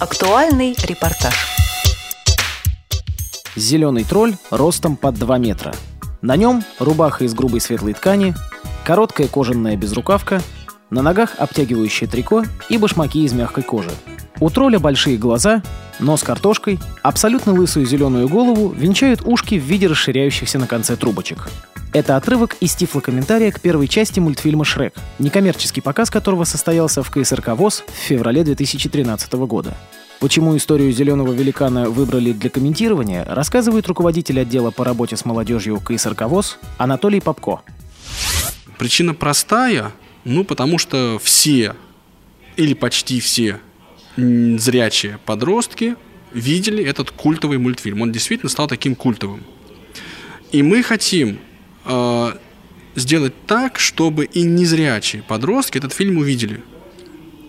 Актуальный репортаж. Зеленый тролль ростом под 2 метра. На нем рубаха из грубой светлой ткани, короткая кожаная безрукавка, на ногах обтягивающее трико и башмаки из мягкой кожи. У тролля большие глаза, нос картошкой, абсолютно лысую зеленую голову венчают ушки в виде расширяющихся на конце трубочек. Это отрывок из тифлокомментария к первой части мультфильма «Шрек», некоммерческий показ которого состоялся в КСРК ВОЗ в феврале 2013 года. Почему историю «Зеленого великана» выбрали для комментирования, рассказывает руководитель отдела по работе с молодежью КСРК ВОЗ Анатолий Попко. Причина простая, ну потому что все или почти все зрячие подростки видели этот культовый мультфильм. Он действительно стал таким культовым. И мы хотим сделать так, чтобы и незрячие подростки этот фильм увидели.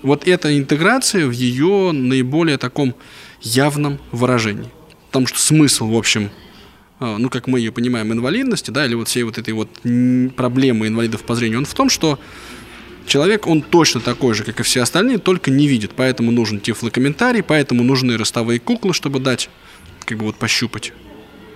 Вот эта интеграция в ее наиболее таком явном выражении. Потому что смысл, в общем, э, ну, как мы ее понимаем, инвалидности, да, или вот всей вот этой вот проблемы инвалидов по зрению, он в том, что человек, он точно такой же, как и все остальные, только не видит. Поэтому нужен тифлокомментарий, поэтому нужны ростовые куклы, чтобы дать, как бы вот пощупать,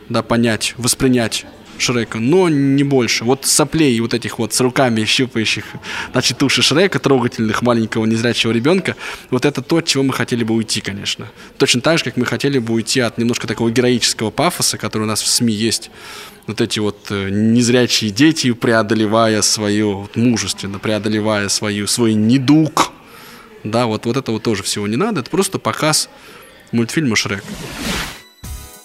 да, понять, воспринять Шрека, но не больше. Вот соплей вот этих вот с руками щупающих, значит, уши Шрека, трогательных маленького незрячего ребенка, вот это то, от чего мы хотели бы уйти, конечно. Точно так же, как мы хотели бы уйти от немножко такого героического пафоса, который у нас в СМИ есть. Вот эти вот э, незрячие дети, преодолевая свое, вот, мужественно преодолевая свою, свой недуг, да, вот, вот этого тоже всего не надо. Это просто показ мультфильма «Шрек».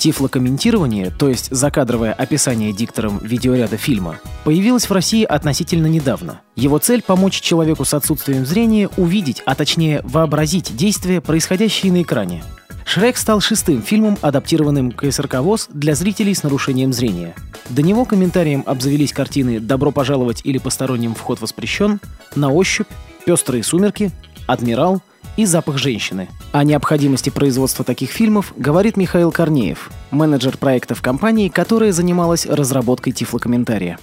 Тифлокомментирование, то есть закадровое описание диктором видеоряда фильма, появилось в России относительно недавно. Его цель – помочь человеку с отсутствием зрения увидеть, а точнее вообразить действия, происходящие на экране. «Шрек» стал шестым фильмом, адаптированным к СРК ВОЗ для зрителей с нарушением зрения. До него комментарием обзавелись картины «Добро пожаловать» или «Посторонним вход воспрещен», «На ощупь», «Пестрые сумерки», «Адмирал», и «Запах женщины». О необходимости производства таких фильмов говорит Михаил Корнеев, менеджер проектов компании, которая занималась разработкой тифлокомментария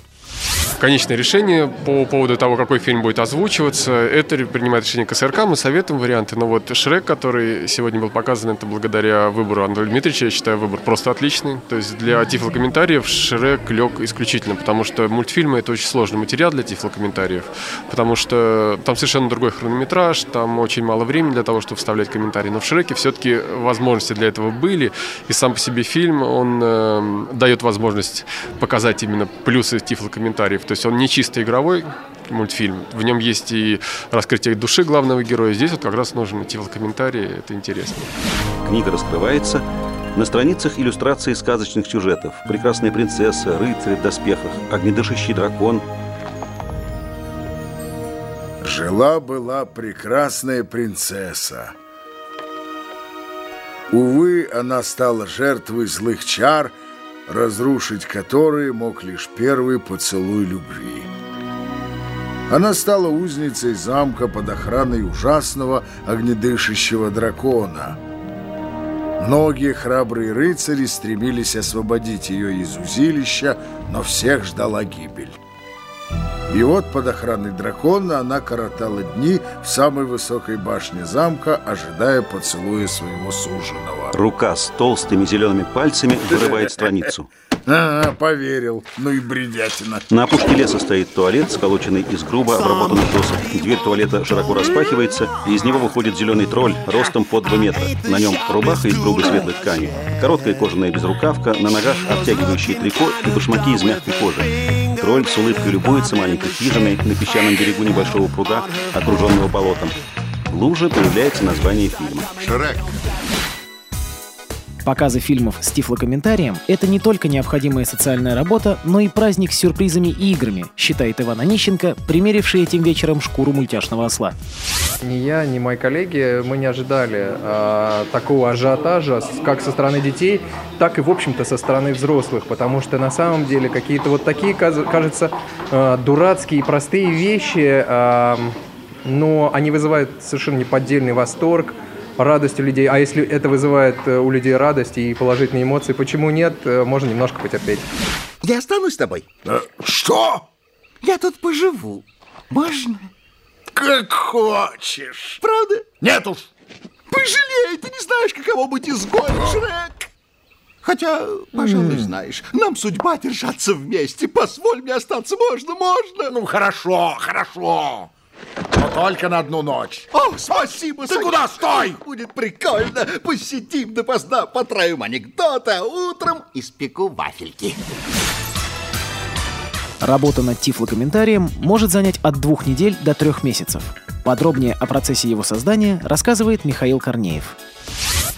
конечное решение по поводу того, какой фильм будет озвучиваться. Это принимает решение КСРК, мы советуем варианты. Но вот Шрек, который сегодня был показан, это благодаря выбору Андрея Дмитриевича, я считаю, выбор просто отличный. То есть для тифлокомментариев Шрек лег исключительно, потому что мультфильмы — это очень сложный материал для тифлокомментариев, потому что там совершенно другой хронометраж, там очень мало времени для того, чтобы вставлять комментарии. Но в Шреке все-таки возможности для этого были, и сам по себе фильм, он э, дает возможность показать именно плюсы тифлокомментариев то есть он не чисто игровой мультфильм. В нем есть и раскрытие души главного героя. Здесь вот как раз нужно идти в комментарии, это интересно. Книга раскрывается. На страницах иллюстрации сказочных сюжетов. Прекрасная принцесса, рыцарь в доспехах, огнедышащий дракон. Жила-была прекрасная принцесса. Увы, она стала жертвой злых чар – разрушить которые мог лишь первый поцелуй любви. Она стала узницей замка под охраной ужасного огнедышащего дракона. Многие храбрые рыцари стремились освободить ее из узилища, но всех ждала гибель. И вот под охраной дракона она коротала дни в самой высокой башне замка, ожидая поцелуя своего суженого. Рука с толстыми зелеными пальцами вырывает страницу. А, поверил. Ну и бредятина. На опушке леса стоит туалет, сколоченный из грубо обработанных досок. Дверь туалета широко распахивается, и из него выходит зеленый тролль ростом под 2 метра. На нем рубаха из грубой светлой ткани, короткая кожаная безрукавка, на ногах обтягивающие трико и башмаки из мягкой кожи. Тролль с улыбкой любуется маленькой хижиной на песчаном берегу небольшого пруда, окруженного болотом. В луже появляется название фильма. Шрек. Показы фильмов с тифлокомментарием – это не только необходимая социальная работа, но и праздник с сюрпризами и играми, считает Иван Онищенко, примеривший этим вечером шкуру мультяшного осла. Ни я, ни мои коллеги, мы не ожидали а, такого ажиотажа как со стороны детей, так и, в общем-то, со стороны взрослых, потому что на самом деле какие-то вот такие, кажется, а, дурацкие и простые вещи, а, но они вызывают совершенно неподдельный восторг – радость у людей. А если это вызывает э, у людей радость и положительные эмоции, почему нет? Э, можно немножко потерпеть. Я останусь с тобой. А, что? Я тут поживу. Можно? Как хочешь. Правда? Нет уж. жалей, ты не знаешь, каково быть изгоем, Шрек. Хотя, пожалуй, знаешь, нам судьба держаться вместе. Позволь мне остаться, можно, можно. Ну, хорошо, хорошо. Но только на одну ночь. О, спасибо, Ты куда? Стой! Будет прикольно. Посидим допоздна, потравим анекдоты, а утром испеку вафельки. Работа над тифлокомментарием может занять от двух недель до трех месяцев. Подробнее о процессе его создания рассказывает Михаил Корнеев.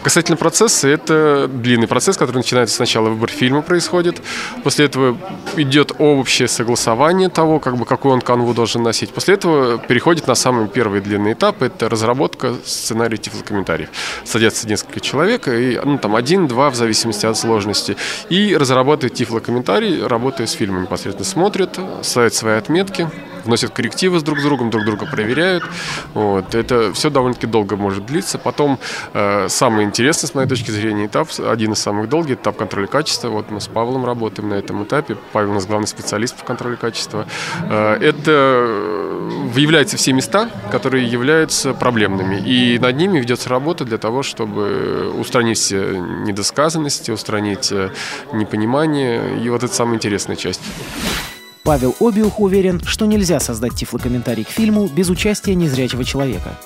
Касательно процесса, это длинный процесс, который начинается сначала выбор фильма происходит, после этого идет общее согласование того, как бы какую он канву должен носить. После этого переходит на самый первый длинный этап, это разработка сценария тифлокомментариев. Садятся несколько человек, и, ну, там один-два в зависимости от сложности, и разрабатывают тифлокомментарий, работая с фильмом непосредственно, смотрят, ставят свои отметки, вносят коррективы с друг с другом, друг друга проверяют. Вот. Это все довольно-таки долго может длиться. Потом э, самый интересный, с моей точки зрения, этап, один из самых долгих, этап контроля качества. Вот мы с Павлом работаем на этом этапе. Павел у нас главный специалист по контролю качества. Э, это выявляются все места, которые являются проблемными. И над ними ведется работа для того, чтобы устранить все недосказанности, устранить э, непонимание. И вот это самая интересная часть. Павел Обиух уверен, что нельзя создать тифлокомментарий к фильму без участия незрячего человека.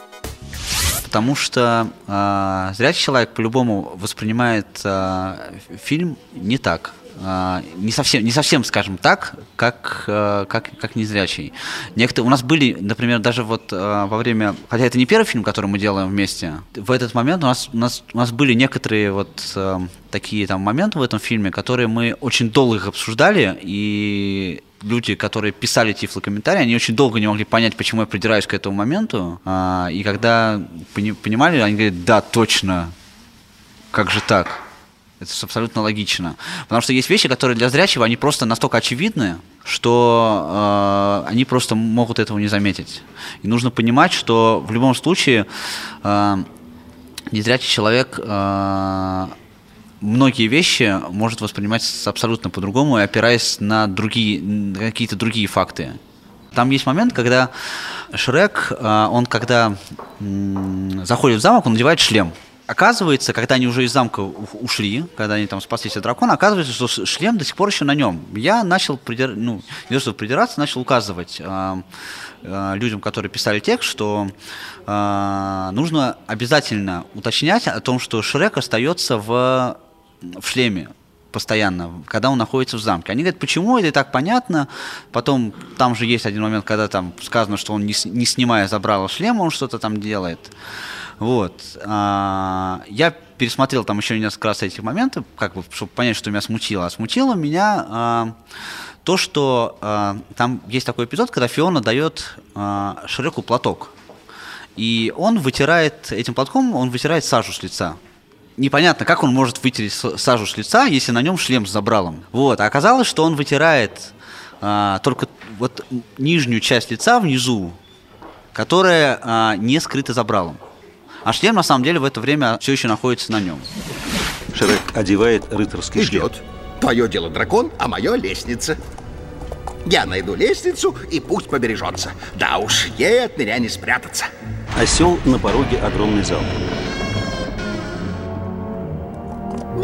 Потому что э, зрячий человек по-любому воспринимает э, фильм не так. Э, не, совсем, не совсем, скажем так, как, как, как незрячий. Некоторые, у нас были, например, даже вот во время, хотя это не первый фильм, который мы делаем вместе, в этот момент у нас, у нас, у нас были некоторые вот такие там моменты в этом фильме, которые мы очень долго их обсуждали, и люди, которые писали тифлокомментарии, они очень долго не могли понять, почему я придираюсь к этому моменту. А, и когда пони- понимали, они говорят, да, точно, как же так? Это абсолютно логично. Потому что есть вещи, которые для зрячего, они просто настолько очевидны, что э, они просто могут этого не заметить. И нужно понимать, что в любом случае э, незрячий человек э, многие вещи может воспринимать абсолютно по-другому, опираясь на другие, какие-то другие факты. Там есть момент, когда Шрек, э, он когда заходит в замок, он надевает шлем. Оказывается, когда они уже из замка ушли, когда они там спаслись от дракона, оказывается, что шлем до сих пор еще на нем. Я начал придир... ну, не то, что придираться, начал указывать э, э, людям, которые писали текст, что э, нужно обязательно уточнять о том, что Шрек остается в, в шлеме постоянно, когда он находится в замке. Они говорят, почему это так понятно. Потом там же есть один момент, когда там сказано, что он не, не снимая забрала шлем, он что-то там делает. Вот. А, Я пересмотрел там еще несколько раз эти моменты, как бы, чтобы понять, что меня смутило. А смутило меня а, то, что а, там есть такой эпизод, когда Фиона дает Шреку платок. И он вытирает этим платком, он вытирает сажу с лица. Непонятно, как он может вытереть сажу с лица, если на нем шлем с забралом. Вот. А оказалось, что он вытирает а, только вот нижнюю часть лица внизу, которая а, не скрыта забралом. А шлем, на самом деле, в это время все еще находится на нем. Шрек одевает рыцарский шлем. Идет. Твое дело дракон, а мое лестница. Я найду лестницу, и пусть побережется. Да уж, ей от меня не спрятаться. Осел на пороге огромный зал.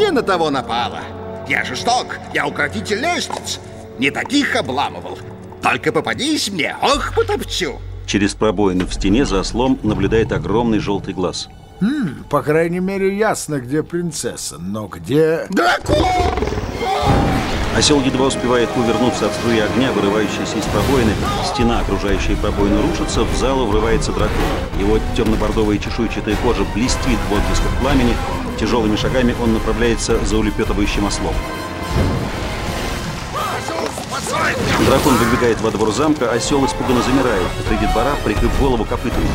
Не на того напала. Я жесток, я укротитель лестниц. Не таких обламывал. Только попадись мне, ох, потопчу. Через пробоины в стене за ослом наблюдает огромный желтый глаз. По крайней мере, ясно, где принцесса, но где... Дракон! Осел едва успевает увернуться от струи огня, вырывающейся из пробоины. Стена, окружающая пробоину, рушится, в залу врывается дракон. Его темно-бордовая чешуйчатая кожа блестит в отблесках пламени. Тяжелыми шагами он направляется за улепетывающим ослом. Дракон выбегает во двор замка, осел испуганно замирает среди двора, прикрыв голову копытами.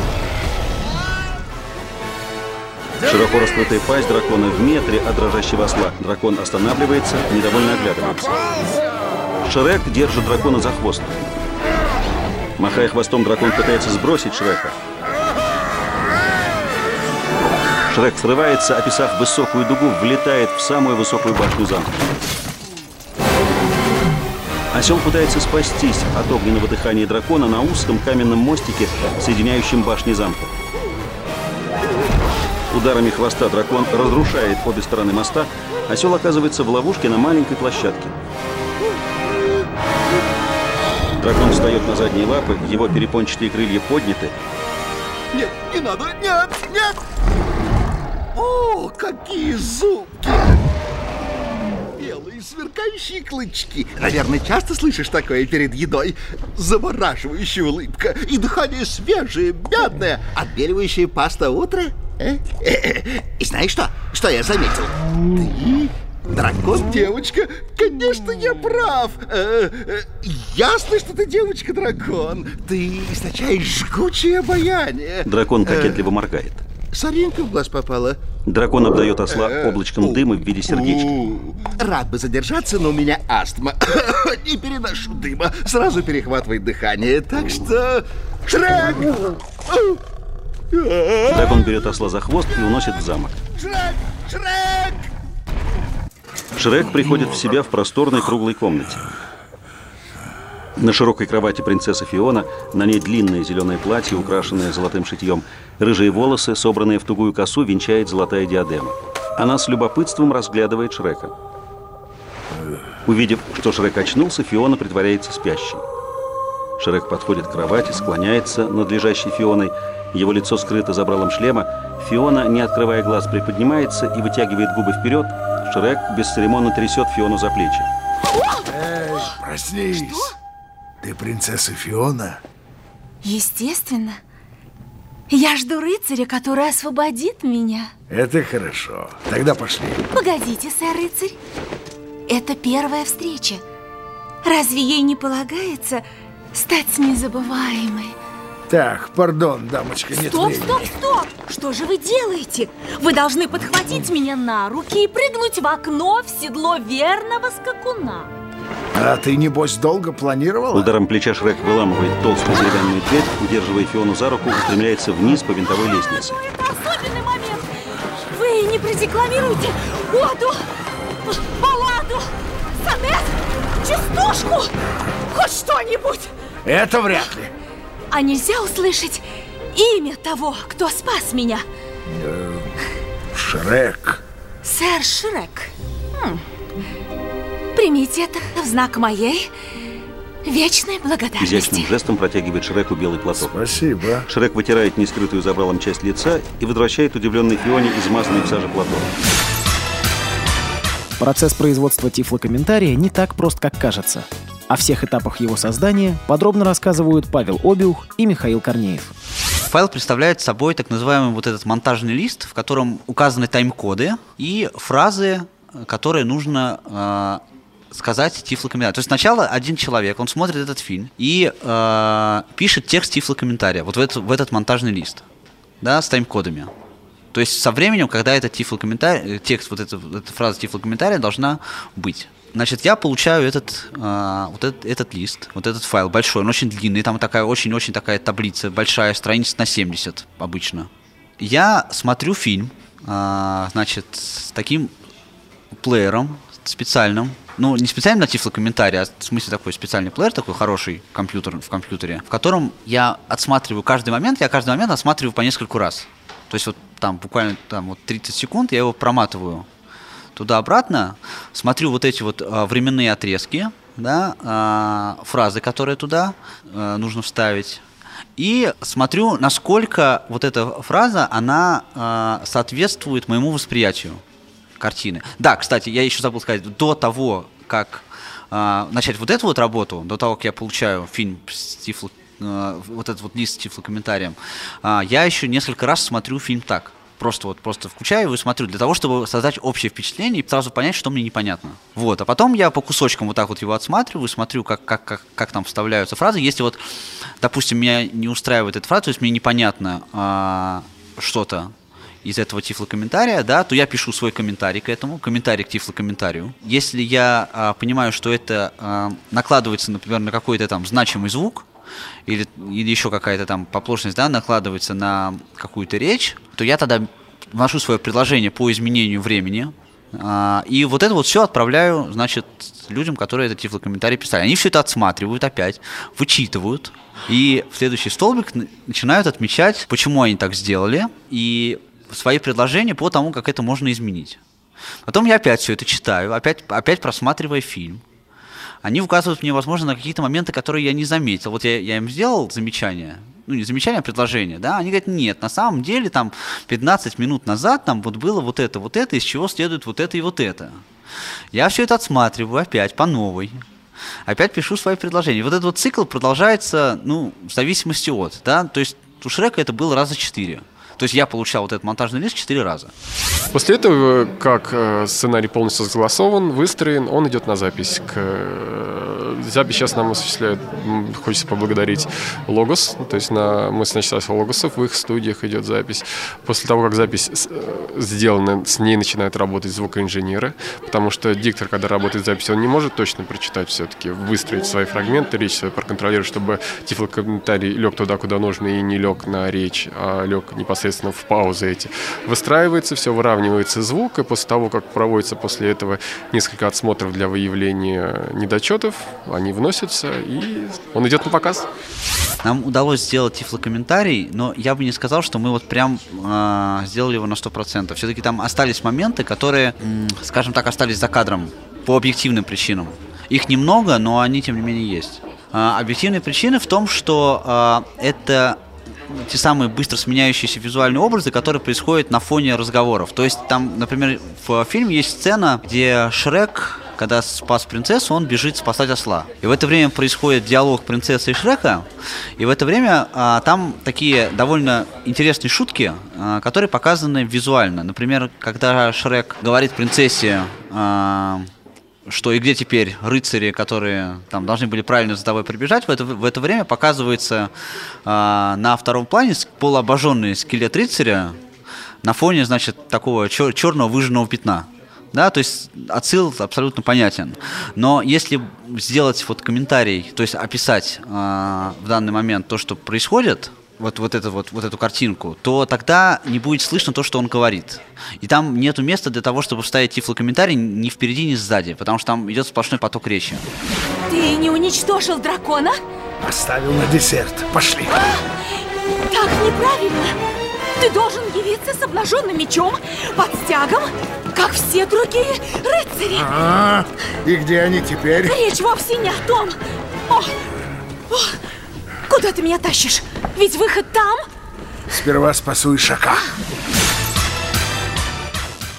Широко раскрытая пасть дракона в метре от дрожащего осла. Дракон останавливается, недовольно оглядывается. Шрек держит дракона за хвост. Махая хвостом, дракон пытается сбросить Шрека. Шрек срывается, описав высокую дугу, влетает в самую высокую башню замка. Осел пытается спастись от огненного дыхания дракона на узком каменном мостике, соединяющем башни замка. Ударами хвоста дракон разрушает обе стороны моста. Осел оказывается в ловушке на маленькой площадке. Дракон встает на задние лапы, его перепончатые крылья подняты. Нет, не надо, нет, нет! О, какие зубки! Белые сверкающие клычки. Наверное, часто слышишь такое перед едой? Завораживающая улыбка и дыхание свежее, мятное, отбеливающая паста утро. Э? И знаешь что? Что я заметил? Ты Дракон, девочка, конечно, я прав. Э, э, ясно, что ты девочка-дракон. Ты источаешь жгучее обаяние. Дракон кокетливо моргает. Соринка в глаз попала. Дракон обдает осла облачком дыма в виде сердечка. Рад бы задержаться, но у меня астма. Не переношу дыма. Сразу перехватывает дыхание. Так что... Шрек! Дракон берет осла за хвост и уносит в замок. Шрек! Шрек! Шрек приходит в себя в просторной круглой комнате. На широкой кровати принцесса Фиона, на ней длинное зеленое платье, украшенное золотым шитьем. Рыжие волосы, собранные в тугую косу, венчает золотая диадема. Она с любопытством разглядывает Шрека. Увидев, что Шрек очнулся, Фиона притворяется спящей. Шрек подходит к кровати, склоняется над лежащей Фионой. Его лицо скрыто забралом шлема. Фиона, не открывая глаз, приподнимается и вытягивает губы вперед. Шрек бесцеремонно трясет Фиону за плечи. Эй, проснись. Ты принцесса Фиона? Естественно. Я жду рыцаря, который освободит меня. Это хорошо. Тогда пошли. Погодите, сэр-рыцарь. Это первая встреча. Разве ей не полагается стать незабываемой? Так, пардон, дамочка, нет Стоп, времени. стоп, стоп! Что же вы делаете? Вы должны подхватить меня на руки и прыгнуть в окно в седло верного скакуна. А ты, небось, долго планировала? Ударом плеча Шрек выламывает толстую деревянную дверь, удерживая Фиону за руку, устремляется вниз по винтовой лестнице. Это особенный момент. Вы не продекламируете оду, балладу, сонет, частушку, хоть что-нибудь. Это вряд ли. А нельзя услышать имя того, кто спас меня? Шрек. Сэр Шрек. Хм. Примите это в знак моей вечной благодарности. Изящным жестом протягивает Шреку белый платок. Спасибо. Шрек вытирает нескрытую забралом часть лица и возвращает удивленной Фионе измазанный в саже платок. Процесс производства тифлокомментария не так прост, как кажется. О всех этапах его создания подробно рассказывают Павел Обиух и Михаил Корнеев. Файл представляет собой так называемый вот этот монтажный лист, в котором указаны тайм-коды и фразы, которые нужно э, сказать тифлокомментарий. То есть сначала один человек, он смотрит этот фильм и э, пишет текст тифлокомментария вот в, этот в этот монтажный лист, да, с тайм-кодами. То есть со временем, когда этот тифлокомментарий, текст, вот эта, эта фраза тифлокомментария должна быть. Значит, я получаю этот, э, вот этот, этот лист, вот этот файл большой, он очень длинный, там такая очень-очень такая таблица, большая, страниц на 70 обычно. Я смотрю фильм, э, значит, с таким плеером специальным, ну, не специальный на тифлокомментарий, а в смысле такой специальный плеер, такой хороший компьютер в компьютере, в котором я отсматриваю каждый момент, я каждый момент отсматриваю по нескольку раз. То есть вот там буквально там вот 30 секунд я его проматываю туда-обратно, смотрю вот эти вот а, временные отрезки, да, а, фразы, которые туда а, нужно вставить, и смотрю, насколько вот эта фраза, она а, соответствует моему восприятию картины. Да, кстати, я еще забыл сказать, до того, как а, начать вот эту вот работу, до того, как я получаю фильм с тифло, а, вот этот вот лист с тифлокомментарием, а, я еще несколько раз смотрю фильм так. Просто вот просто включаю его и смотрю, для того, чтобы создать общее впечатление и сразу понять, что мне непонятно. Вот, а потом я по кусочкам вот так вот его отсматриваю, смотрю, как, как, как, как там вставляются фразы. Если вот, допустим, меня не устраивает эта фраза, то есть мне непонятно а, что-то из этого тифлокомментария, да, то я пишу свой комментарий к этому, комментарий к тифлокомментарию. Если я а, понимаю, что это а, накладывается, например, на какой-то там значимый звук, или, или еще какая-то там поплошность, да, накладывается на какую-то речь, то я тогда вношу свое предложение по изменению времени, а, и вот это вот все отправляю, значит, людям, которые этот тифлокомментарий писали. Они все это отсматривают опять, вычитывают, и в следующий столбик начинают отмечать, почему они так сделали, и свои предложения по тому, как это можно изменить. Потом я опять все это читаю, опять, опять просматривая фильм. Они указывают мне, возможно, на какие-то моменты, которые я не заметил. Вот я, я им сделал замечание, ну не замечание, а предложение, да, они говорят, нет, на самом деле там 15 минут назад там вот было вот это, вот это, из чего следует вот это и вот это. Я все это отсматриваю опять по новой, опять пишу свои предложения. Вот этот вот цикл продолжается, ну, в зависимости от, да, то есть у Шрека это было раза четыре. То есть я получал вот этот монтажный лист четыре раза. После этого, как э, сценарий полностью согласован, выстроен, он идет на запись. К... э, Запись сейчас нам осуществляет, хочется поблагодарить Логос. То есть на... мы с Логосов, в их студиях идет запись. После того, как запись э, сделана, с ней начинают работать звукоинженеры, потому что диктор, когда работает с записью, он не может точно прочитать все-таки, выстроить свои фрагменты, речь свою проконтролировать, чтобы тифлокомментарий лег туда, куда нужно, и не лег на речь, а лег непосредственно в паузы эти. Выстраивается, все выравнивается звук, и после того, как проводится после этого несколько отсмотров для выявления недочетов, они вносятся, и он идет на показ. Нам удалось сделать тифлокомментарий, но я бы не сказал, что мы вот прям э, сделали его на 100%. Все-таки там остались моменты, которые, скажем так, остались за кадром по объективным причинам. Их немного, но они тем не менее есть. А, объективные причины в том, что а, это те самые быстро сменяющиеся визуальные образы, которые происходят на фоне разговоров. То есть там, например, в фильме есть сцена, где Шрек, когда спас принцессу, он бежит спасать осла. И в это время происходит диалог принцессы и Шрека, и в это время а, там такие довольно интересные шутки, а, которые показаны визуально. Например, когда Шрек говорит принцессе, а, что и где теперь рыцари, которые там должны были правильно за тобой прибежать, в это, в это время показывается а, на втором плане полуобожженный скелет рыцаря на фоне, значит, такого чер- черного выжженного пятна. Да, то есть отсыл абсолютно понятен. Но если сделать вот комментарий, то есть описать а, в данный момент то, что происходит, вот, вот, это, вот, вот эту картинку, то тогда не будет слышно то, что он говорит. И там нету места для того, чтобы вставить тифлокомментарий ни впереди, ни сзади, потому что там идет сплошной поток речи. Ты не уничтожил дракона? Оставил на десерт. Пошли. Так неправильно. Ты должен явиться с обнаженным мечом под стягом, как все другие рыцари. А, и где они теперь? Речь вовсе не о том. О, о, куда ты меня тащишь? Ведь выход там. Сперва спасу Ишака.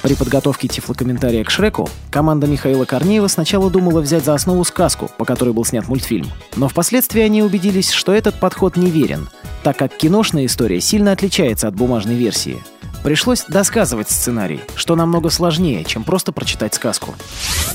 При подготовке тифлокомментария к Шреку команда Михаила Корнеева сначала думала взять за основу сказку, по которой был снят мультфильм. Но впоследствии они убедились, что этот подход неверен, так как киношная история сильно отличается от бумажной версии. Пришлось досказывать сценарий, что намного сложнее, чем просто прочитать сказку.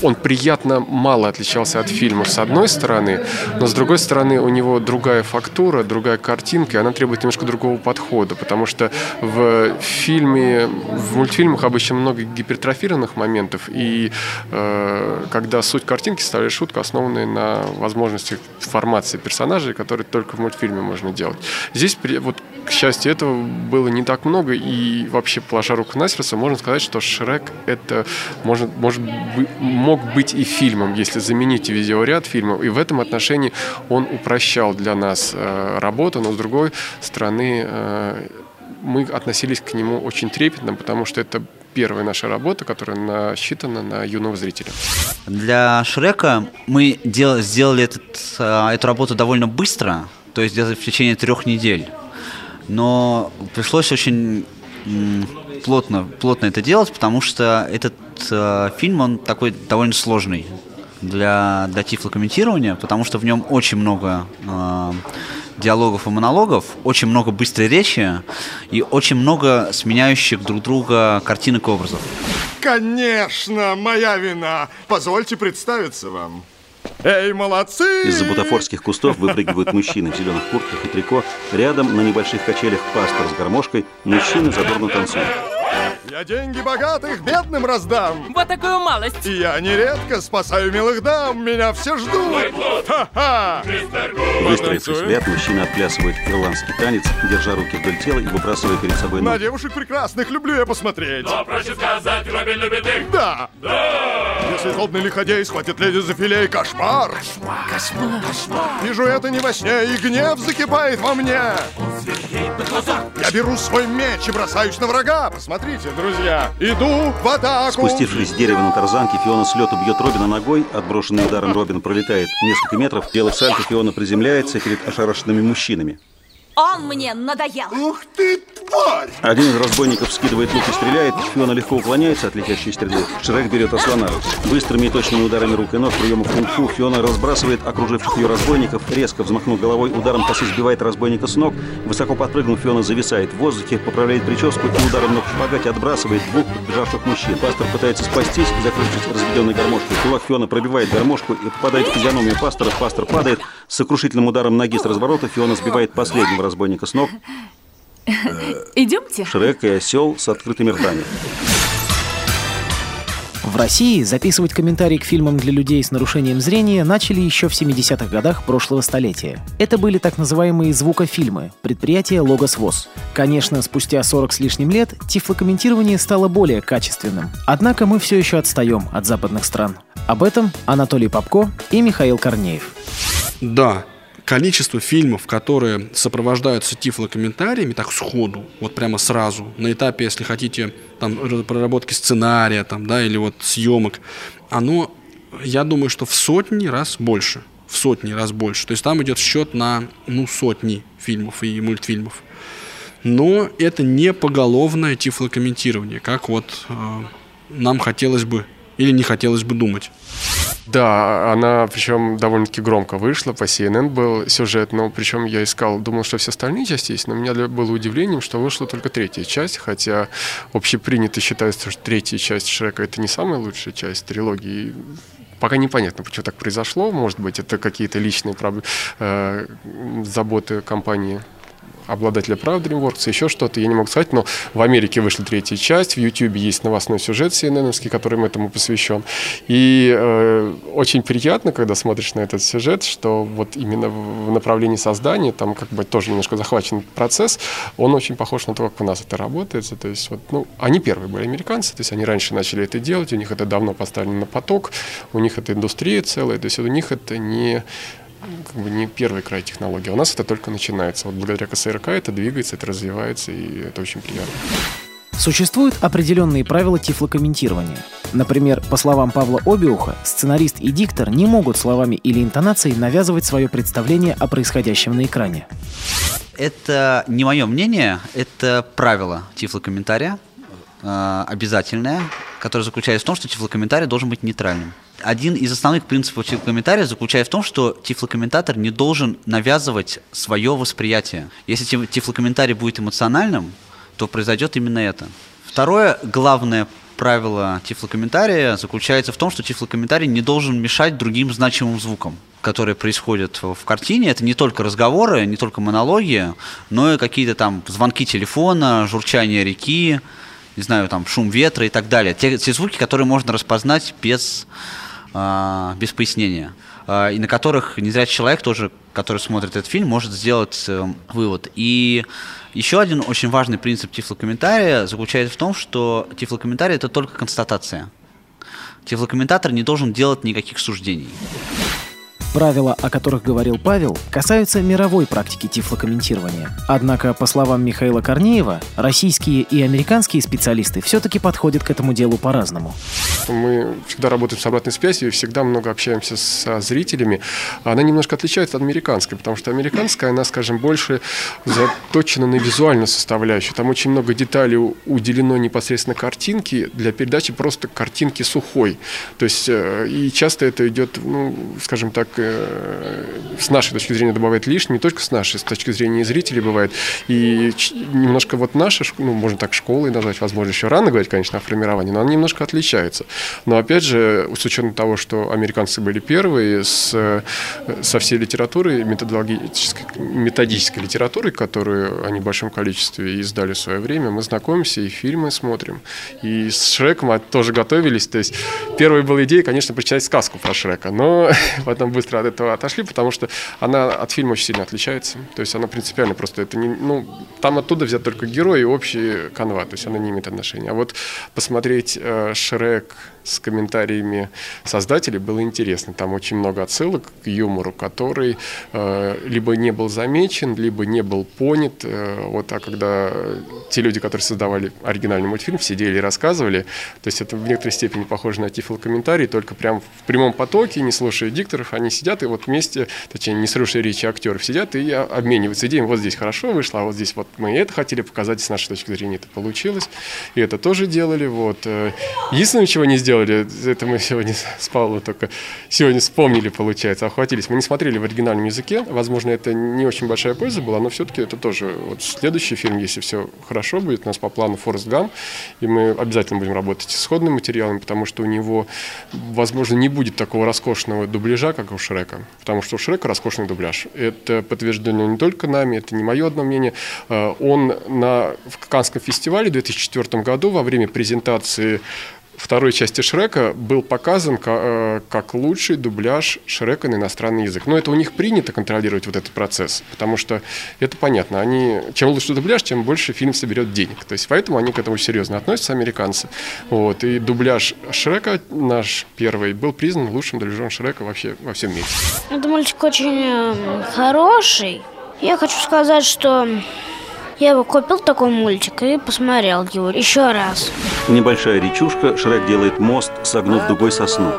Он приятно мало отличался от фильма с одной стороны, но с другой стороны у него другая фактура, другая картинка, и она требует немножко другого подхода, потому что в фильме, в мультфильмах обычно много гипертрофированных моментов, и э, когда суть картинки составляет шутку, основанная на возможности формации персонажей, которые только в мультфильме можно делать. Здесь, вот, к счастью, этого было не так много, и вообще, положа руку на сердце, можно сказать, что Шрек это может, может мог быть и фильмом, если заменить видеоряд фильмов. И в этом отношении он упрощал для нас э, работу, но с другой стороны э, мы относились к нему очень трепетно, потому что это первая наша работа, которая насчитана на юного зрителя. Для Шрека мы дел- сделали этот, а, эту работу довольно быстро, то есть где-то в течение трех недель. Но пришлось очень плотно, плотно это делать, потому что этот э, фильм, он такой довольно сложный для, для тифлокомментирования, потому что в нем очень много э, диалогов и монологов, очень много быстрой речи и очень много сменяющих друг друга картинок и образов. Конечно, моя вина. Позвольте представиться вам. Эй, молодцы! Из-за бутафорских кустов выпрыгивают мужчины в зеленых куртках и трико. Рядом на небольших качелях пастор с гармошкой. Мужчины задорно танцуют. Я деньги богатых бедным раздам. Вот такую малость. И я нередко спасаю милых дам. Меня все ждут. Ха-ха! Выстроившись в Танцуем. ряд, мужчина отплясывает ирландский танец, держа руки вдоль тела и выбрасывая перед собой На ноги. девушек прекрасных люблю я посмотреть. Но проще сказать, Робин любит их. Да. Если злобный лиходей схватит леди за филей, кошмар! Кошмар, кошмар. Вижу это не во сне, и гнев закипает во мне. Я беру свой меч и бросаюсь на врага. Посмотрите, друзья, иду в атаку. Спустившись с дерева на тарзанке, Фиона с лету бьет Робина ногой. Отброшенный ударом Робин пролетает несколько метров. Делая сальто, Фиона приземляется перед ошарашенными мужчинами. Он мне надоел. Ух ты, тварь! Один из разбойников скидывает лук и стреляет. Фиона легко уклоняется от летящей стрелы. Шрек берет ослона. Быстрыми и точными ударами рук и ног приемов кунг-фу Фиона разбрасывает окруживших ее разбойников. Резко взмахнув головой, ударом косы сбивает разбойника с ног. Высоко подпрыгнув, Фиона зависает в воздухе, поправляет прическу и ударом ног в шпагате отбрасывает двух подбежавших мужчин. Пастор пытается спастись, закрывшись разведенной гармошкой. Кулак Фиона пробивает гармошку и попадает в физиономию пастора. Пастор падает. С сокрушительным ударом ноги с разворота Фиона сбивает последнего разбойника с ног. Идемте. Шрек и осел с открытыми ртами. В России записывать комментарии к фильмам для людей с нарушением зрения начали еще в 70-х годах прошлого столетия. Это были так называемые звукофильмы, предприятие Логос ВОЗ. Конечно, спустя 40 с лишним лет тифлокомментирование стало более качественным. Однако мы все еще отстаем от западных стран. Об этом Анатолий Попко и Михаил Корнеев. Да, количество фильмов, которые сопровождаются тифлокомментариями, так сходу, вот прямо сразу, на этапе, если хотите, там, проработки сценария, там, да, или вот съемок, оно, я думаю, что в сотни раз больше. В сотни раз больше. То есть там идет счет на, ну, сотни фильмов и мультфильмов. Но это не поголовное тифлокомментирование, как вот э, нам хотелось бы или не хотелось бы думать. Да, она причем довольно-таки громко вышла, по CNN был сюжет, но причем я искал, думал, что все остальные части есть, но меня было удивлением, что вышла только третья часть, хотя общепринято считается, что третья часть Шрека это не самая лучшая часть трилогии. Пока непонятно, почему так произошло. Может быть, это какие-то личные проб- э, заботы компании обладателя прав DreamWorks, еще что-то, я не могу сказать, но в Америке вышла третья часть, в YouTube есть новостной сюжет CNN, который этому посвящен. И э, очень приятно, когда смотришь на этот сюжет, что вот именно в направлении создания, там как бы тоже немножко захвачен процесс, он очень похож на то, как у нас это работает. То есть вот, ну, они первые были американцы, то есть они раньше начали это делать, у них это давно поставлено на поток, у них это индустрия целая, то есть у них это не как бы не первый край технологии. У нас это только начинается. Вот благодаря КСРК это двигается, это развивается, и это очень приятно. Существуют определенные правила тифлокомментирования. Например, по словам Павла Обиуха, сценарист и диктор не могут словами или интонацией навязывать свое представление о происходящем на экране. Это не мое мнение, это правило тифлокомментария, э, обязательное, которое заключается в том, что тифлокомментарий должен быть нейтральным. Один из основных принципов тифлокомментария заключается в том, что тифлокомментатор не должен навязывать свое восприятие. Если тиф- тифлокомментарий будет эмоциональным, то произойдет именно это. Второе главное правило тифлокомментария заключается в том, что тифлокомментарий не должен мешать другим значимым звукам, которые происходят в картине. Это не только разговоры, не только монологи, но и какие-то там звонки телефона, журчание реки, не знаю, там шум ветра и так далее. Те, те звуки, которые можно распознать без, без пояснения. А, и на которых незрячий человек тоже, который смотрит этот фильм, может сделать э, вывод. И еще один очень важный принцип тифлокомментария заключается в том, что тифлокомментарий это только констатация. Тифлокомментатор не должен делать никаких суждений. Правила, о которых говорил Павел, касаются мировой практики тифлокомментирования. Однако, по словам Михаила Корнеева, российские и американские специалисты все-таки подходят к этому делу по-разному. Мы всегда работаем с обратной связью всегда много общаемся со зрителями. Она немножко отличается от американской, потому что американская, она, скажем, больше заточена на визуальную составляющую. Там очень много деталей уделено непосредственно картинке для передачи просто картинки сухой. То есть э, и часто это идет, ну, скажем так, с нашей точки зрения добавляет лишнее, не только с нашей, с точки зрения зрителей бывает. И немножко вот наша, ну, можно так школой назвать, возможно, еще рано говорить, конечно, о формировании, но она немножко отличается. Но опять же, с учетом того, что американцы были первые, с, э, со всей литературой, методологической, методической литературой, которую они в большом количестве издали в свое время, мы знакомимся и фильмы смотрим. И с Шреком тоже готовились. То есть первой была идея, конечно, прочитать сказку про Шрека, но потом быстро от этого отошли, потому что она от фильма очень сильно отличается. То есть она принципиально просто это не, ну, там оттуда взят только герой и общий канва, то есть она не имеет отношения. А вот посмотреть э, Шрек с комментариями создателей было интересно. Там очень много отсылок к юмору, который э, либо не был замечен, либо не был понят. Э, вот, а когда те люди, которые создавали оригинальный мультфильм, сидели и рассказывали, то есть это в некоторой степени похоже на тифлокомментарий, только прям в прямом потоке, не слушая дикторов, они сидят и вот вместе, точнее, не слушая речи актеров, сидят и обмениваются идеями. Вот здесь хорошо вышло, а вот здесь вот мы это хотели показать, с нашей точки зрения это получилось. И это тоже делали. Вот. Э, единственное, чего не сделали, сделали, это мы сегодня с Павлом только сегодня вспомнили, получается, охватились. Мы не смотрели в оригинальном языке, возможно, это не очень большая польза была, но все-таки это тоже вот следующий фильм, если все хорошо будет, у нас по плану Форест Гам, и мы обязательно будем работать с исходным материалом, потому что у него, возможно, не будет такого роскошного дубляжа, как у Шрека, потому что у Шрека роскошный дубляж. Это подтверждено не только нами, это не мое одно мнение. Э, он на, в Канском фестивале в 2004 году во время презентации второй части Шрека был показан э, как лучший дубляж Шрека на иностранный язык. Но это у них принято контролировать вот этот процесс, потому что это понятно. Они, чем лучше дубляж, тем больше фильм соберет денег. То есть поэтому они к этому серьезно относятся, американцы. Вот. И дубляж Шрека, наш первый, был признан лучшим дубляжом Шрека вообще во всем мире. Это мультик очень э, хороший. Я хочу сказать, что я бы купил такой мультик и посмотрел его еще раз. Небольшая речушка, Шрек делает мост, согнув дугой сосну.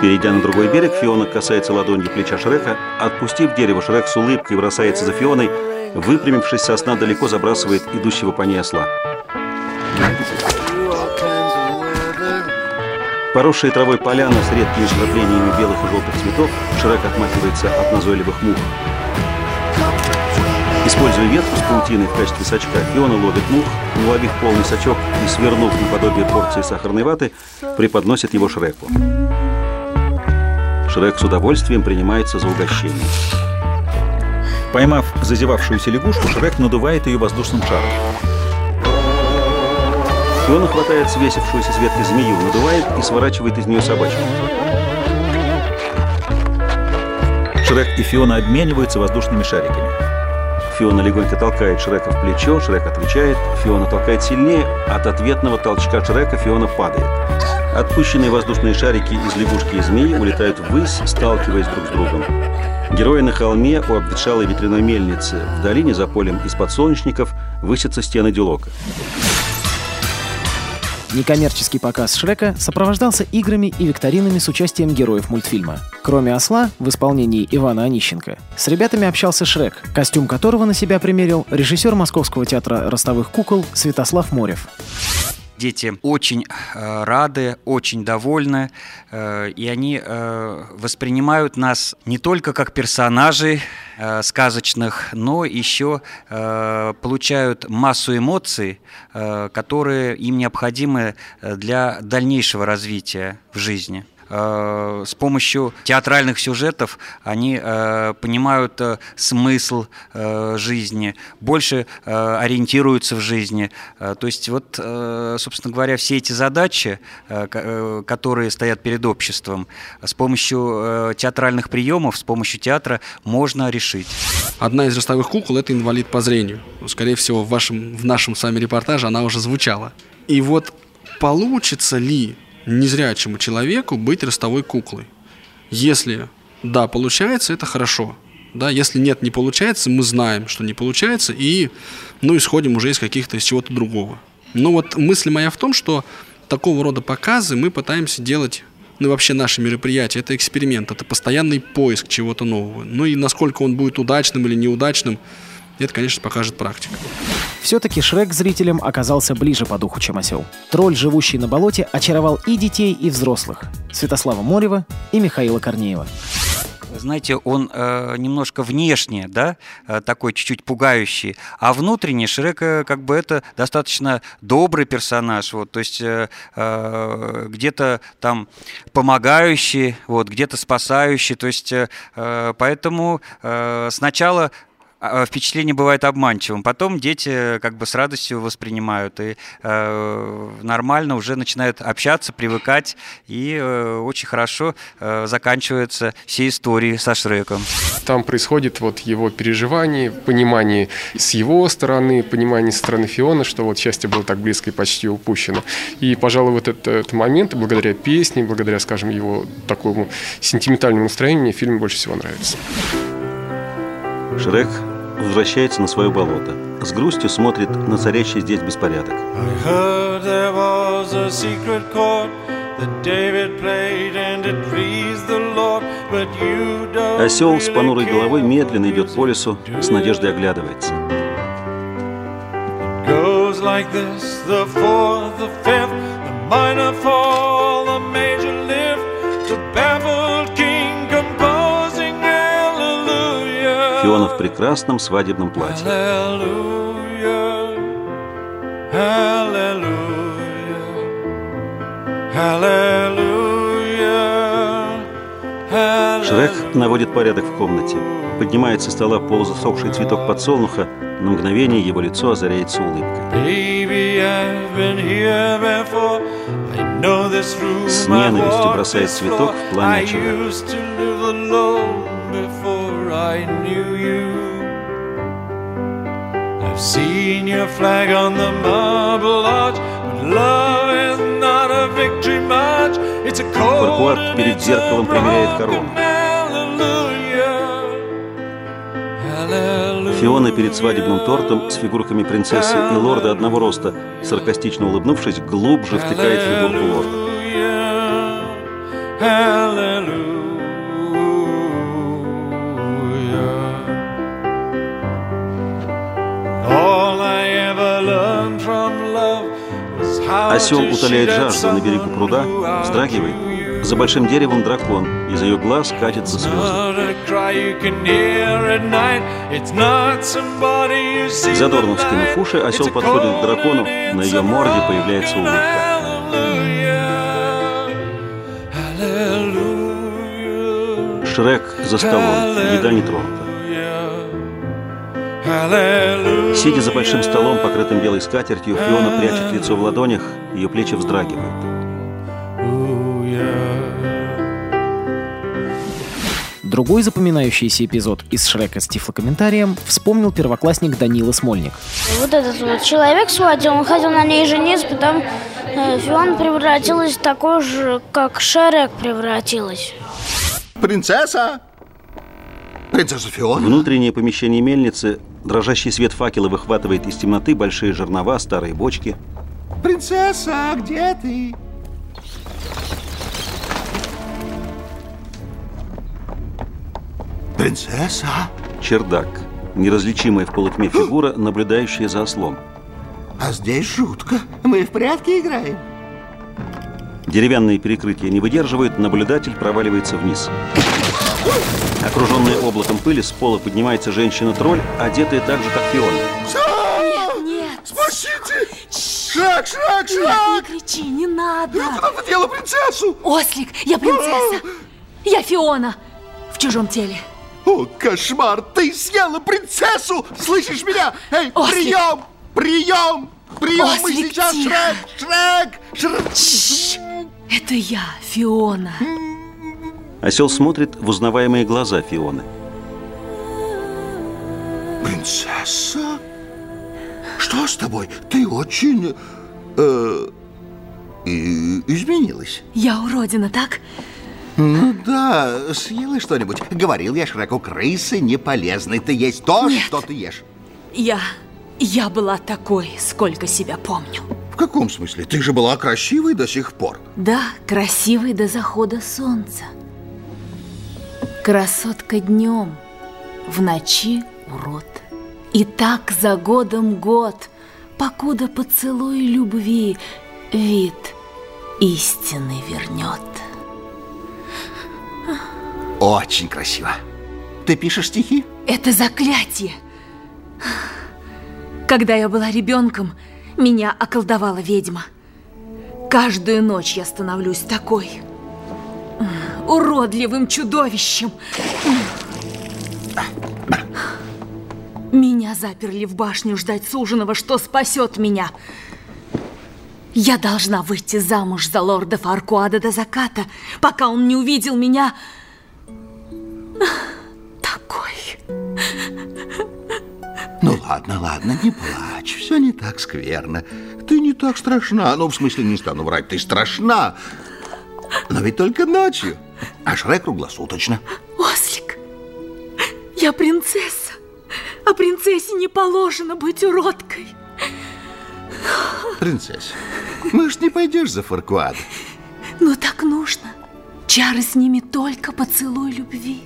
Перейдя на другой берег, Фиона касается ладонью плеча Шрека. Отпустив дерево, Шрек с улыбкой бросается за Фионой. Выпрямившись, сосна далеко забрасывает идущего по ней осла. Поросшие травой поляна с редкими вкраплениями белых и желтых цветов, Шрек отмахивается от назойливых мух. Используя ветку с паутиной в качестве сачка, Фиона ловит мух, уловив полный сачок и свернув наподобие порции сахарной ваты, преподносит его Шреку. Шрек с удовольствием принимается за угощение. Поймав зазевавшуюся лягушку, Шрек надувает ее воздушным шаром. Фиона хватает свесившуюся с ветки змею, надувает и сворачивает из нее собачку. Шрек и Фиона обмениваются воздушными шариками. Фиона легонько толкает Шрека в плечо, Шрек отвечает, Фиона толкает сильнее, от ответного толчка Шрека Фиона падает. Отпущенные воздушные шарики из лягушки и змеи улетают ввысь, сталкиваясь друг с другом. Герои на холме у обветшалой ветряной мельницы. В долине за полем из подсолнечников высятся стены Дюлока. Некоммерческий показ Шрека сопровождался играми и викторинами с участием героев мультфильма. Кроме осла, в исполнении Ивана Онищенко, с ребятами общался Шрек, костюм которого на себя примерил режиссер Московского театра ростовых кукол Святослав Морев. Дети очень э, рады, очень довольны, э, и они э, воспринимают нас не только как персонажей сказочных, но еще получают массу эмоций, которые им необходимы для дальнейшего развития в жизни. Э, с помощью театральных сюжетов они э, понимают э, смысл жизни, больше ориентируются в жизни. То есть вот, собственно говоря, все эти задачи, которые стоят перед обществом, с помощью театральных приемов, с помощью театра можно решить. Одна из ростовых кукол – это инвалид по зрению. Скорее всего, в, вашем, в нашем с вами репортаже она уже звучала. И вот получится ли незрячему человеку быть ростовой куклой. Если да, получается, это хорошо. Да, если нет, не получается, мы знаем, что не получается, и ну, исходим уже из каких-то, из чего-то другого. Но вот мысль моя в том, что такого рода показы мы пытаемся делать ну и вообще наши мероприятия, это эксперимент, это постоянный поиск чего-то нового. Ну и насколько он будет удачным или неудачным, это, конечно, покажет практика. Все-таки Шрек зрителям оказался ближе по духу, чем осел. Тролль, живущий на болоте, очаровал и детей, и взрослых. Святослава Морева и Михаила Корнеева знаете, он э, немножко внешне, да, э, такой чуть-чуть пугающий, а внутренне Шрек э, как бы это достаточно добрый персонаж, вот, то есть э, э, где-то там помогающий, вот, где-то спасающий, то есть э, э поэтому э, сначала впечатление бывает обманчивым. Потом дети как бы с радостью воспринимают и э, нормально уже начинают общаться, привыкать, и э, очень хорошо э, заканчиваются все истории со Шреком. Там происходит вот его переживание, понимание с его стороны, понимание со стороны Фиона, что вот счастье было так близко и почти упущено. И, пожалуй, вот этот, этот момент, благодаря песне, благодаря, скажем, его такому сентиментальному настроению, мне фильм больше всего нравится. Шрек возвращается на свое болото. С грустью смотрит на царящий здесь беспорядок. Осел с понурой головой медленно идет по лесу, с надеждой оглядывается. like this, the fourth, the fifth, the minor fall, the major в прекрасном свадебном платье. Шрек наводит порядок в комнате. Поднимает со стола полузасохший цветок подсолнуха, на мгновение его лицо озаряется улыбкой. С ненавистью бросает цветок в пламя очага. I've seen your flag on the marble arch, but love is not a victory march. It's a cold перед зеркалом примеряет корону. Фиона перед свадебным тортом с фигурками принцессы и лорда одного роста, саркастично улыбнувшись, глубже втыкает фигурку лорда. Осел утоляет жажду на берегу пруда, вздрагивает за большим деревом дракон, из ее глаз катятся слезы. Задорно вскинув уши, осел подходит к дракону, на ее морде появляется улыбка. Шрек за столом, еда не тронута. Сидя за большим столом, покрытым белой скатертью, Фиона прячет лицо в ладонях, ее плечи вздрагивают. Другой запоминающийся эпизод из Шрека с тифлокомментарием вспомнил первоклассник Данила Смольник. Вот этот вот человек свадил, он хотел на ней жениться, потом э, Фион превратилась в такой же, как Шрек превратилась. Принцесса! Принцесса Фиона? Внутреннее помещение мельницы, дрожащий свет факела выхватывает из темноты большие жернова, старые бочки. Принцесса, где ты? Принцесса? Чердак. Неразличимая в полутьме фигура, наблюдающая за ослом. А здесь жутко. Мы в прятки играем. Деревянные перекрытия не выдерживают, наблюдатель проваливается вниз. Окруженная облаком пыли, с пола поднимается женщина-тролль, одетая так же, как Фиона. Нет, нет! Спасите! Шаг, шаг, шаг! Нет, не кричи, не надо! Я куда подела принцессу? Ослик, я принцесса! Я Фиона! В чужом теле. О, кошмар! Ты съела принцессу! Слышишь меня? Эй, Ослик. прием! Прием! Прием! Ослик, Мы сейчас тихо. Шрек! Шрек! Шрек! Это я, Фиона. Осел смотрит в узнаваемые глаза Фионы. Принцесса? Что с тобой? Ты очень... Э, и, изменилась. Я уродина, так? Ну да, съела что-нибудь. Говорил я Шреку, крысы не полезны. Ты есть то, Нет. что ты ешь. Я... я была такой, сколько себя помню. В каком смысле? Ты же была красивой до сих пор. Да, красивой до захода солнца. Красотка днем, в ночи урод. И так за годом год, покуда поцелуй любви вид истины вернет. Очень красиво. Ты пишешь стихи? Это заклятие. Когда я была ребенком, меня околдовала ведьма. Каждую ночь я становлюсь такой уродливым чудовищем. Меня заперли в башню ждать суженого, что спасет меня. Я должна выйти замуж за лорда Фаркуада до заката, пока он не увидел меня такой. Ну ладно, ладно, не плачь, все не так скверно. Ты не так страшна, ну в смысле не стану врать, ты страшна. Но ведь только ночью, а Шрек круглосуточно. Ослик, я принцесса, а принцессе не положено быть уродкой. Принцесса, может, не пойдешь за Фаркуада? Ну так нужно. Чары снимет только поцелуй любви.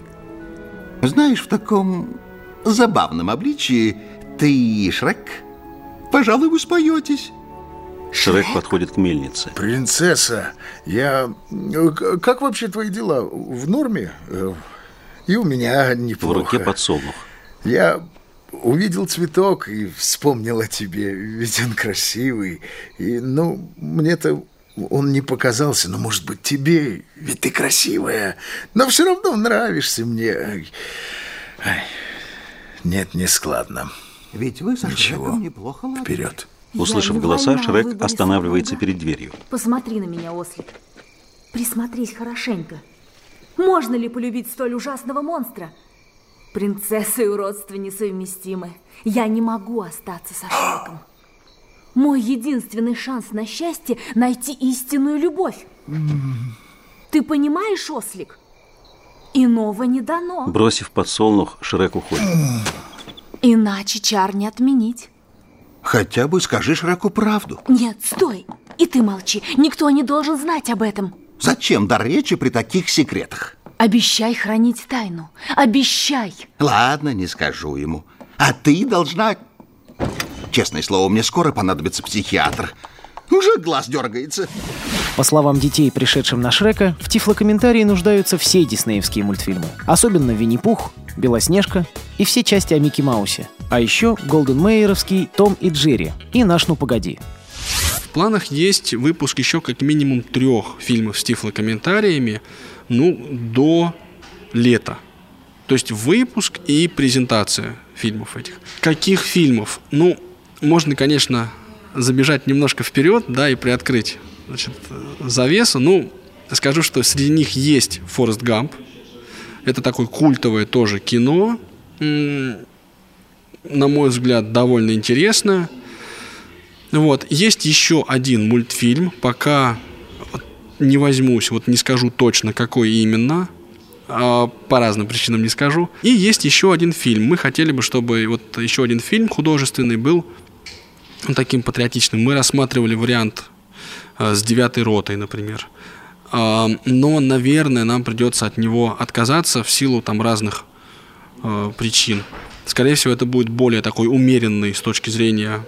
Знаешь, в таком забавном обличии ты и Шрек, пожалуй, вы споетесь. Шрек подходит к мельнице. Принцесса, я... Как вообще твои дела? В норме? Э, И у меня неплохо. В руке подсолнух. Я увидел цветок и вспомнил о тебе, ведь он красивый. И, ну, мне-то он не показался, но, может быть, тебе, ведь ты красивая. Но все равно нравишься мне. Ай, нет, не складно. Ведь вы со Ничего. Неплохо ладите. Вперед. Услышав голоса, Шрек останавливается перед дверью. Посмотри на меня, ослик. Присмотрись хорошенько. Можно ли полюбить столь ужасного монстра? Принцесса и уродство несовместимы. Я не могу остаться со Шреком. Мой единственный шанс на счастье – найти истинную любовь. Ты понимаешь, ослик? Иного не дано. Бросив подсолнух, Шрек уходит. Иначе чар не отменить. Хотя бы скажи Шреку правду. Нет, стой. И ты молчи. Никто не должен знать об этом. Зачем дар речи при таких секретах? Обещай хранить тайну. Обещай. Ладно, не скажу ему. А ты должна... Честное слово, мне скоро понадобится психиатр. Уже глаз дергается. По словам детей, пришедшим на Шрека, в тифлокомментарии нуждаются все диснеевские мультфильмы. Особенно Винни-Пух, Белоснежка и все части о Микки Маусе. А еще Голден Мейеровский Том и Джерри и Наш ну погоди. В планах есть выпуск еще как минимум трех фильмов с тифлокомментариями, ну, до лета. То есть выпуск и презентация фильмов этих. Каких фильмов? Ну, можно, конечно, забежать немножко вперед, да, и приоткрыть значит, завесу. Ну, скажу, что среди них есть Форест Гамп. Это такое культовое тоже кино. На мой взгляд, довольно интересное. Вот. Есть еще один мультфильм, пока не возьмусь, вот не скажу точно, какой именно, а, по разным причинам не скажу. И есть еще один фильм. Мы хотели бы, чтобы вот еще один фильм художественный был таким патриотичным. Мы рассматривали вариант с девятой ротой, например. А, Но, наверное, нам придется от него отказаться в силу там разных а, причин. Скорее всего, это будет более такой умеренный с точки зрения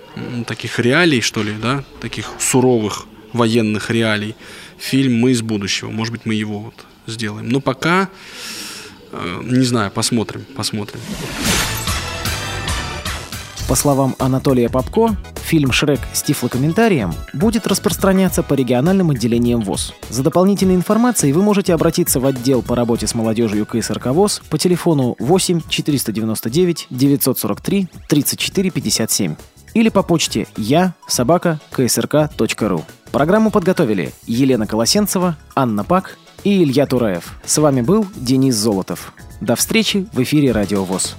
таких реалий, что ли, да, таких суровых военных реалий. Фильм «Мы из будущего». Может быть, мы его вот сделаем. Но пока, э, не знаю, посмотрим, посмотрим. По словам Анатолия Попко, фильм «Шрек» с тифлокомментарием будет распространяться по региональным отделениям ВОЗ. За дополнительной информацией вы можете обратиться в отдел по работе с молодежью КСРК ВОЗ по телефону 8 499 943 34 57 или по почте я собака КСРК.ру. Программу подготовили Елена Колосенцева, Анна Пак и Илья Тураев. С вами был Денис Золотов. До встречи в эфире Радио ВОЗ.